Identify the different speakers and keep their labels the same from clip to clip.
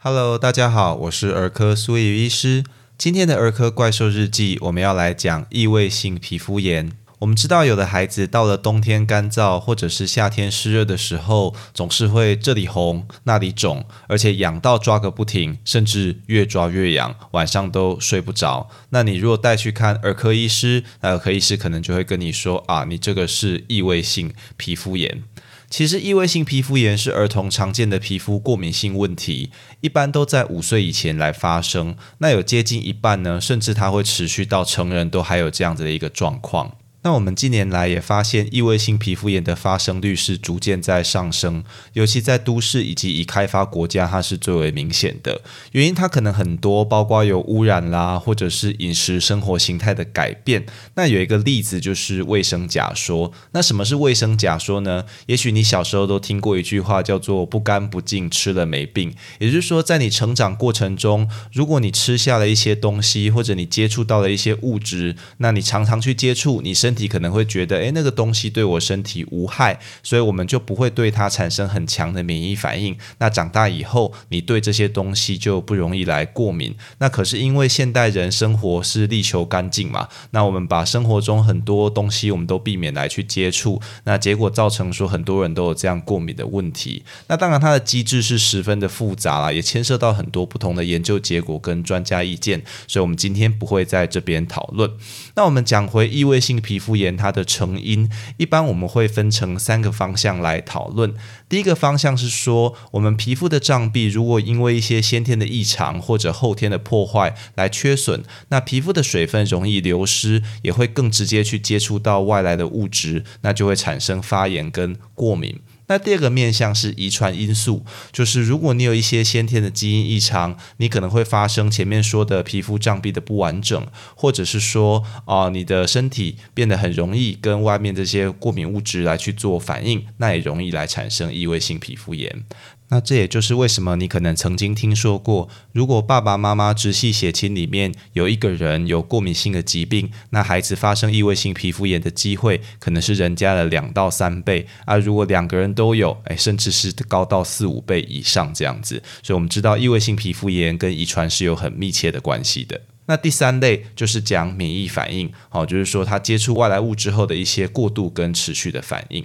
Speaker 1: Hello，大家好，我是儿科苏叶医师。今天的儿科怪兽日记，我们要来讲异位性皮肤炎。我们知道，有的孩子到了冬天干燥或者是夏天湿热的时候，总是会这里红那里肿，而且痒到抓个不停，甚至越抓越痒，晚上都睡不着。那你如果带去看儿科医师，儿科医师可能就会跟你说啊，你这个是异位性皮肤炎。其实，异位性皮肤炎是儿童常见的皮肤过敏性问题，一般都在五岁以前来发生。那有接近一半呢，甚至它会持续到成人都还有这样子的一个状况。那我们近年来也发现，异位性皮肤炎的发生率是逐渐在上升，尤其在都市以及已开发国家，它是最为明显的。原因它可能很多，包括有污染啦，或者是饮食生活形态的改变。那有一个例子就是卫生假说。那什么是卫生假说呢？也许你小时候都听过一句话，叫做“不干不净，吃了没病”。也就是说，在你成长过程中，如果你吃下了一些东西，或者你接触到了一些物质，那你常常去接触，你身身体可能会觉得，诶，那个东西对我身体无害，所以我们就不会对它产生很强的免疫反应。那长大以后，你对这些东西就不容易来过敏。那可是因为现代人生活是力求干净嘛，那我们把生活中很多东西我们都避免来去接触，那结果造成说很多人都有这样过敏的问题。那当然它的机制是十分的复杂啦，也牵涉到很多不同的研究结果跟专家意见，所以我们今天不会在这边讨论。那我们讲回异位性皮。皮肤炎它的成因，一般我们会分成三个方向来讨论。第一个方向是说，我们皮肤的障壁如果因为一些先天的异常或者后天的破坏来缺损，那皮肤的水分容易流失，也会更直接去接触到外来的物质，那就会产生发炎跟过敏。那第二个面向是遗传因素，就是如果你有一些先天的基因异常，你可能会发生前面说的皮肤障壁的不完整，或者是说啊，你的身体变得很容易跟外面这些过敏物质来去做反应，那也容易来产生异位性皮肤炎。那这也就是为什么你可能曾经听说过，如果爸爸妈妈直系血亲里面有一个人有过敏性的疾病，那孩子发生异位性皮肤炎的机会可能是人家的两到三倍啊。如果两个人都有，哎，甚至是高到四五倍以上这样子。所以我们知道异位性皮肤炎跟遗传是有很密切的关系的。那第三类就是讲免疫反应，好，就是说他接触外来物之后的一些过度跟持续的反应。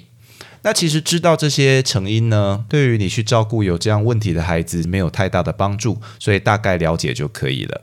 Speaker 1: 那其实知道这些成因呢，对于你去照顾有这样问题的孩子没有太大的帮助，所以大概了解就可以了。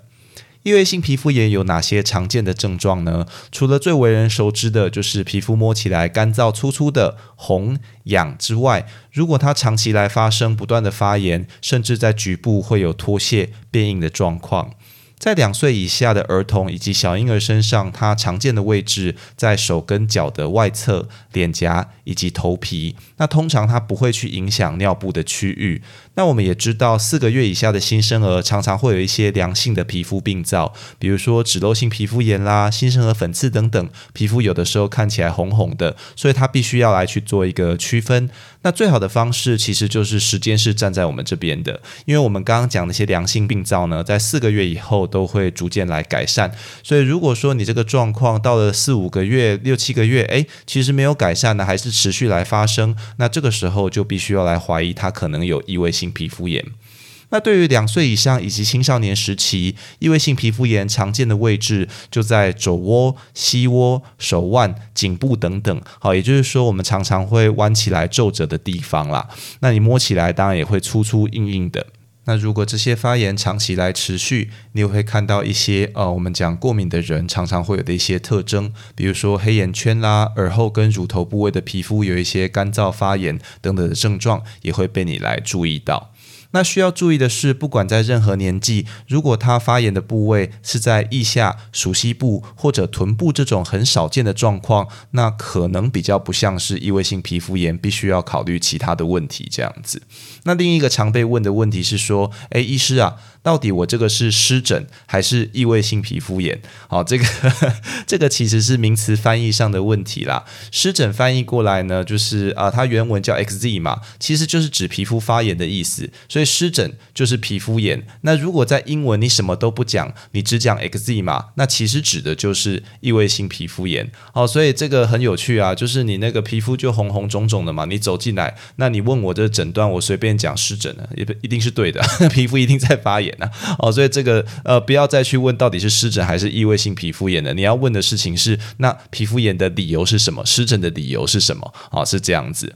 Speaker 1: 异位性皮肤炎有哪些常见的症状呢？除了最为人熟知的就是皮肤摸起来干燥粗粗的、红痒之外，如果它长期来发生不断的发炎，甚至在局部会有脱屑、变硬的状况。在两岁以下的儿童以及小婴儿身上，它常见的位置在手跟脚的外侧、脸颊以及头皮。那通常它不会去影响尿布的区域。那我们也知道，四个月以下的新生儿常常会有一些良性的皮肤病灶，比如说脂漏性皮肤炎啦、新生儿粉刺等等，皮肤有的时候看起来红红的，所以它必须要来去做一个区分。那最好的方式其实就是时间是站在我们这边的，因为我们刚刚讲那些良性病灶呢，在四个月以后。都会逐渐来改善，所以如果说你这个状况到了四五个月、六七个月，诶，其实没有改善呢，还是持续来发生，那这个时候就必须要来怀疑他可能有异位性皮肤炎。那对于两岁以上以及青少年时期，异位性皮肤炎常见的位置就在肘窝、膝窝、手腕、颈部等等，好，也就是说我们常常会弯起来皱褶的地方啦。那你摸起来当然也会粗粗硬硬的。那如果这些发炎长期来持续，你也会看到一些呃，我们讲过敏的人常常会有的一些特征，比如说黑眼圈啦、耳后跟乳头部位的皮肤有一些干燥发炎等等的症状，也会被你来注意到。那需要注意的是，不管在任何年纪，如果他发炎的部位是在腋下、属膝部或者臀部这种很少见的状况，那可能比较不像是异位性皮肤炎，必须要考虑其他的问题这样子。那另一个常被问的问题是说，诶，医师啊。到底我这个是湿疹还是异位性皮肤炎？好，这个这个其实是名词翻译上的问题啦。湿疹翻译过来呢，就是啊，它原文叫 X Z 嘛，其实就是指皮肤发炎的意思。所以湿疹就是皮肤炎。那如果在英文你什么都不讲，你只讲 xz 嘛那其实指的就是异位性皮肤炎。好，所以这个很有趣啊，就是你那个皮肤就红红肿肿的嘛，你走进来，那你问我的诊断，我随便讲湿疹呢，也不一定是对的，皮肤一定在发炎啊。哦，所以这个呃，不要再去问到底是湿疹还是异位性皮肤炎的，你要问的事情是，那皮肤炎的理由是什么？湿疹的理由是什么？哦，是这样子。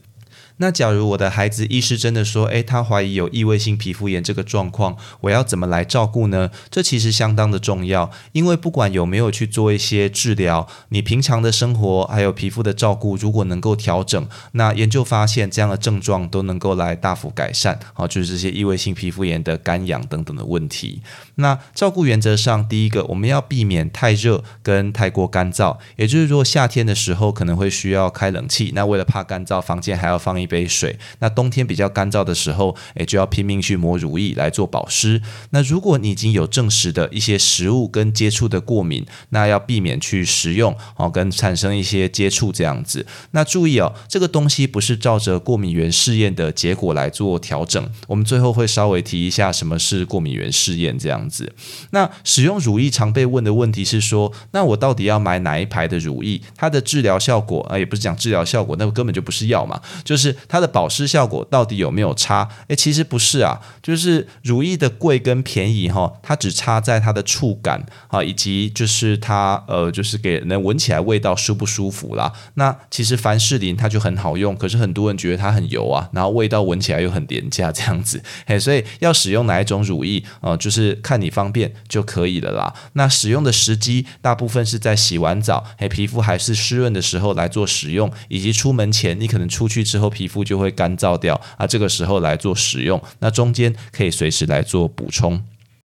Speaker 1: 那假如我的孩子医师真的说，诶，他怀疑有异位性皮肤炎这个状况，我要怎么来照顾呢？这其实相当的重要，因为不管有没有去做一些治疗，你平常的生活还有皮肤的照顾，如果能够调整，那研究发现这样的症状都能够来大幅改善，好，就是这些异位性皮肤炎的干痒等等的问题。那照顾原则上，第一个我们要避免太热跟太过干燥，也就是说夏天的时候可能会需要开冷气，那为了怕干燥，房间还要放一。一杯水，那冬天比较干燥的时候，诶，就要拼命去抹乳液来做保湿。那如果你已经有证实的一些食物跟接触的过敏，那要避免去食用哦，跟产生一些接触这样子。那注意哦，这个东西不是照着过敏原试验的结果来做调整。我们最后会稍微提一下什么是过敏原试验这样子。那使用乳液常被问的问题是说，那我到底要买哪一排的乳液？它的治疗效果啊，也不是讲治疗效果，那根本就不是药嘛，就是。它的保湿效果到底有没有差？诶，其实不是啊，就是乳液的贵跟便宜哈，它只差在它的触感啊，以及就是它呃，就是给人闻起来味道舒不舒服啦。那其实凡士林它就很好用，可是很多人觉得它很油啊，然后味道闻起来又很廉价这样子。诶，所以要使用哪一种乳液啊，就是看你方便就可以了啦。那使用的时机大部分是在洗完澡，嘿，皮肤还是湿润的时候来做使用，以及出门前你可能出去之后皮。皮肤就会干燥掉啊，这个时候来做使用，那中间可以随时来做补充。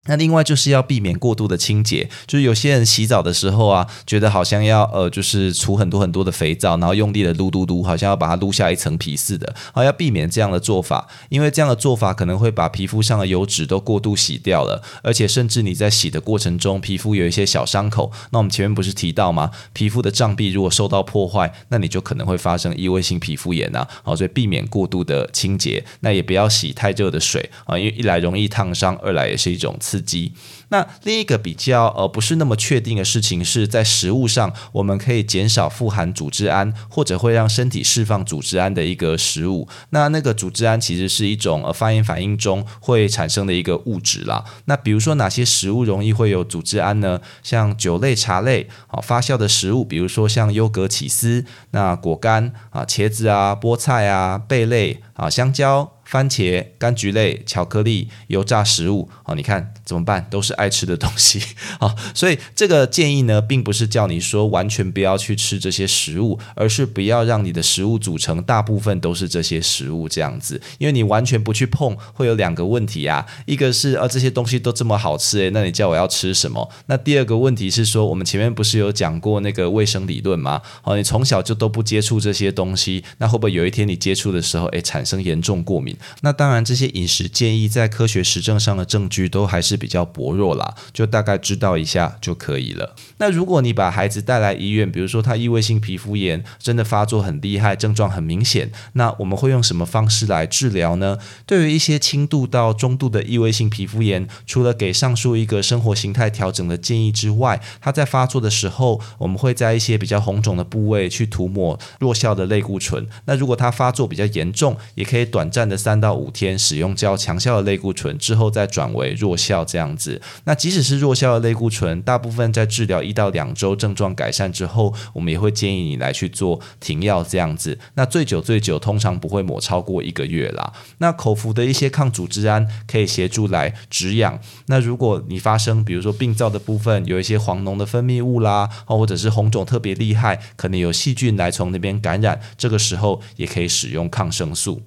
Speaker 1: 那另外就是要避免过度的清洁，就是有些人洗澡的时候啊，觉得好像要呃，就是除很多很多的肥皂，然后用力的撸撸撸，好像要把它撸下一层皮似的。好，要避免这样的做法，因为这样的做法可能会把皮肤上的油脂都过度洗掉了，而且甚至你在洗的过程中，皮肤有一些小伤口。那我们前面不是提到吗？皮肤的障壁如果受到破坏，那你就可能会发生异位性皮肤炎啊。好，所以避免过度的清洁，那也不要洗太热的水啊，因为一来容易烫伤，二来也是一种刺刺激。那另一个比较呃不是那么确定的事情是在食物上，我们可以减少富含组织胺或者会让身体释放组织胺的一个食物。那那个组织胺其实是一种呃发炎反应中会产生的一个物质啦。那比如说哪些食物容易会有组织胺呢？像酒类、茶类，好发酵的食物，比如说像优格、起司，那果干啊，茄子啊，菠菜啊，贝类啊，香蕉。番茄、柑橘类、巧克力、油炸食物，好，你看怎么办？都是爱吃的东西，好，所以这个建议呢，并不是叫你说完全不要去吃这些食物，而是不要让你的食物组成大部分都是这些食物这样子，因为你完全不去碰，会有两个问题啊，一个是呃这些东西都这么好吃诶，那你叫我要吃什么？那第二个问题是说，我们前面不是有讲过那个卫生理论吗？好，你从小就都不接触这些东西，那会不会有一天你接触的时候，诶，产生严重过敏？那当然，这些饮食建议在科学实证上的证据都还是比较薄弱啦，就大概知道一下就可以了。那如果你把孩子带来医院，比如说他异位性皮肤炎真的发作很厉害，症状很明显，那我们会用什么方式来治疗呢？对于一些轻度到中度的异位性皮肤炎，除了给上述一个生活形态调整的建议之外，他在发作的时候，我们会在一些比较红肿的部位去涂抹弱效的类固醇。那如果他发作比较严重，也可以短暂的三到五天使用较强效的类固醇之后再转为弱效这样子。那即使是弱效的类固醇，大部分在治疗。一到两周症状改善之后，我们也会建议你来去做停药这样子。那最久最久通常不会抹超过一个月啦。那口服的一些抗组织胺可以协助来止痒。那如果你发生比如说病灶的部分有一些黄脓的分泌物啦，或者是红肿特别厉害，可能有细菌来从那边感染，这个时候也可以使用抗生素。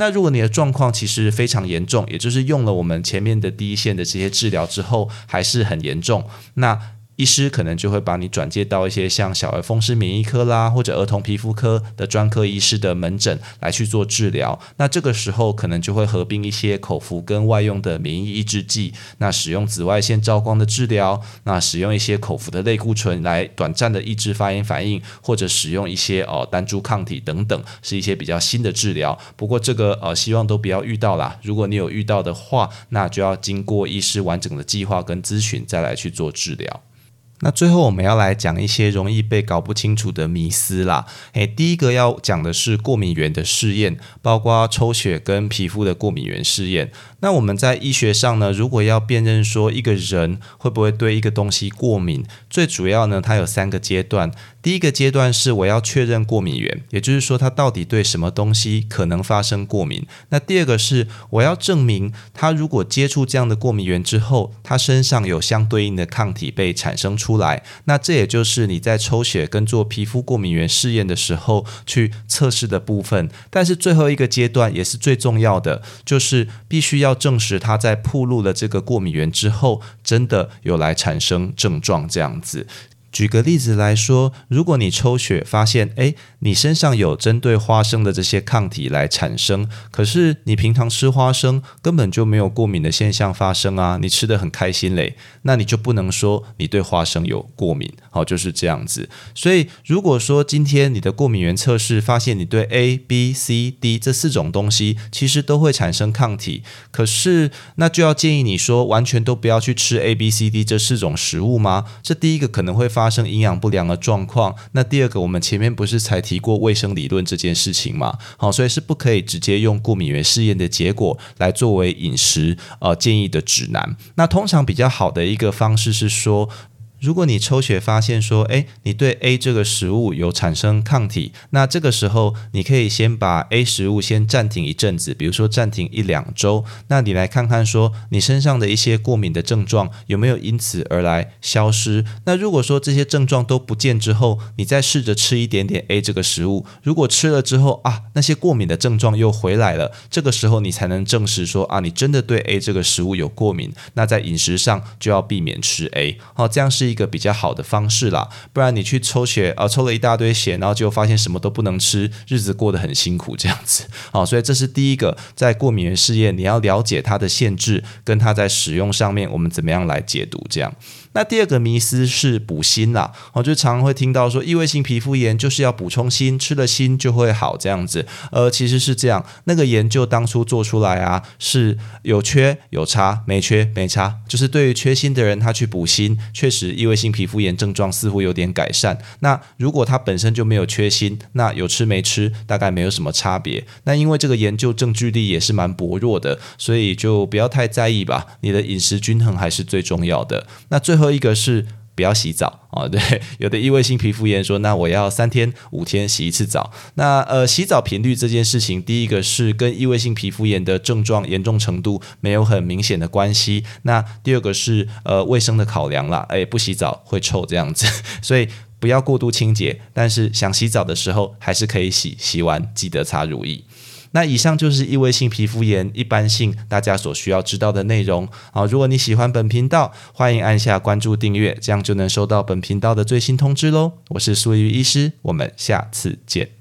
Speaker 1: 那如果你的状况其实非常严重，也就是用了我们前面的第一线的这些治疗之后还是很严重，那医师可能就会把你转介到一些像小儿风湿免疫科啦，或者儿童皮肤科的专科医师的门诊来去做治疗。那这个时候可能就会合并一些口服跟外用的免疫抑制剂，那使用紫外线照光的治疗，那使用一些口服的类固醇来短暂的抑制发炎反应，或者使用一些哦单株抗体等等，是一些比较新的治疗。不过这个呃希望都不要遇到啦。如果你有遇到的话，那就要经过医师完整的计划跟咨询再来去做治疗。那最后我们要来讲一些容易被搞不清楚的迷思啦。诶，第一个要讲的是过敏原的试验，包括抽血跟皮肤的过敏原试验。那我们在医学上呢，如果要辨认说一个人会不会对一个东西过敏，最主要呢，它有三个阶段。第一个阶段是我要确认过敏源，也就是说他到底对什么东西可能发生过敏。那第二个是我要证明他如果接触这样的过敏源之后，他身上有相对应的抗体被产生出来。那这也就是你在抽血跟做皮肤过敏源试验的时候去测试的部分。但是最后一个阶段也是最重要的，就是必须要要证实他在铺路了这个过敏源之后，真的有来产生症状这样子。举个例子来说，如果你抽血发现，哎，你身上有针对花生的这些抗体来产生，可是你平常吃花生根本就没有过敏的现象发生啊，你吃的很开心嘞，那你就不能说你对花生有过敏，好，就是这样子。所以如果说今天你的过敏原测试发现你对 A、B、C、D 这四种东西其实都会产生抗体，可是那就要建议你说完全都不要去吃 A、B、C、D 这四种食物吗？这第一个可能会发。发生营养不良的状况。那第二个，我们前面不是才提过卫生理论这件事情吗？好，所以是不可以直接用过敏原试验的结果来作为饮食呃建议的指南。那通常比较好的一个方式是说。如果你抽血发现说，哎，你对 A 这个食物有产生抗体，那这个时候你可以先把 A 食物先暂停一阵子，比如说暂停一两周，那你来看看说你身上的一些过敏的症状有没有因此而来消失。那如果说这些症状都不见之后，你再试着吃一点点 A 这个食物，如果吃了之后啊，那些过敏的症状又回来了，这个时候你才能证实说啊，你真的对 A 这个食物有过敏。那在饮食上就要避免吃 A，好，这样是。一个比较好的方式啦，不然你去抽血啊，抽了一大堆血，然后就发现什么都不能吃，日子过得很辛苦，这样子好，所以这是第一个，在过敏原试验，你要了解它的限制，跟它在使用上面，我们怎么样来解读这样。那第二个迷思是补锌啦，我就常会听到说，异位性皮肤炎就是要补充锌，吃了锌就会好这样子。呃，其实是这样，那个研究当初做出来啊，是有缺有差，没缺没差，就是对于缺锌的人，他去补锌，确实异位性皮肤炎症状似乎有点改善。那如果他本身就没有缺锌，那有吃没吃大概没有什么差别。那因为这个研究证据力也是蛮薄弱的，所以就不要太在意吧。你的饮食均衡还是最重要的。那最后一个是不要洗澡啊，对，有的异位性皮肤炎说，那我要三天五天洗一次澡。那呃，洗澡频率这件事情，第一个是跟异位性皮肤炎的症状严重程度没有很明显的关系。那第二个是呃卫生的考量啦，哎，不洗澡会臭这样子，所以不要过度清洁，但是想洗澡的时候还是可以洗，洗完记得擦乳液。那以上就是异位性皮肤炎一般性大家所需要知道的内容。好，如果你喜欢本频道，欢迎按下关注订阅，这样就能收到本频道的最新通知喽。我是苏玉医师，我们下次见。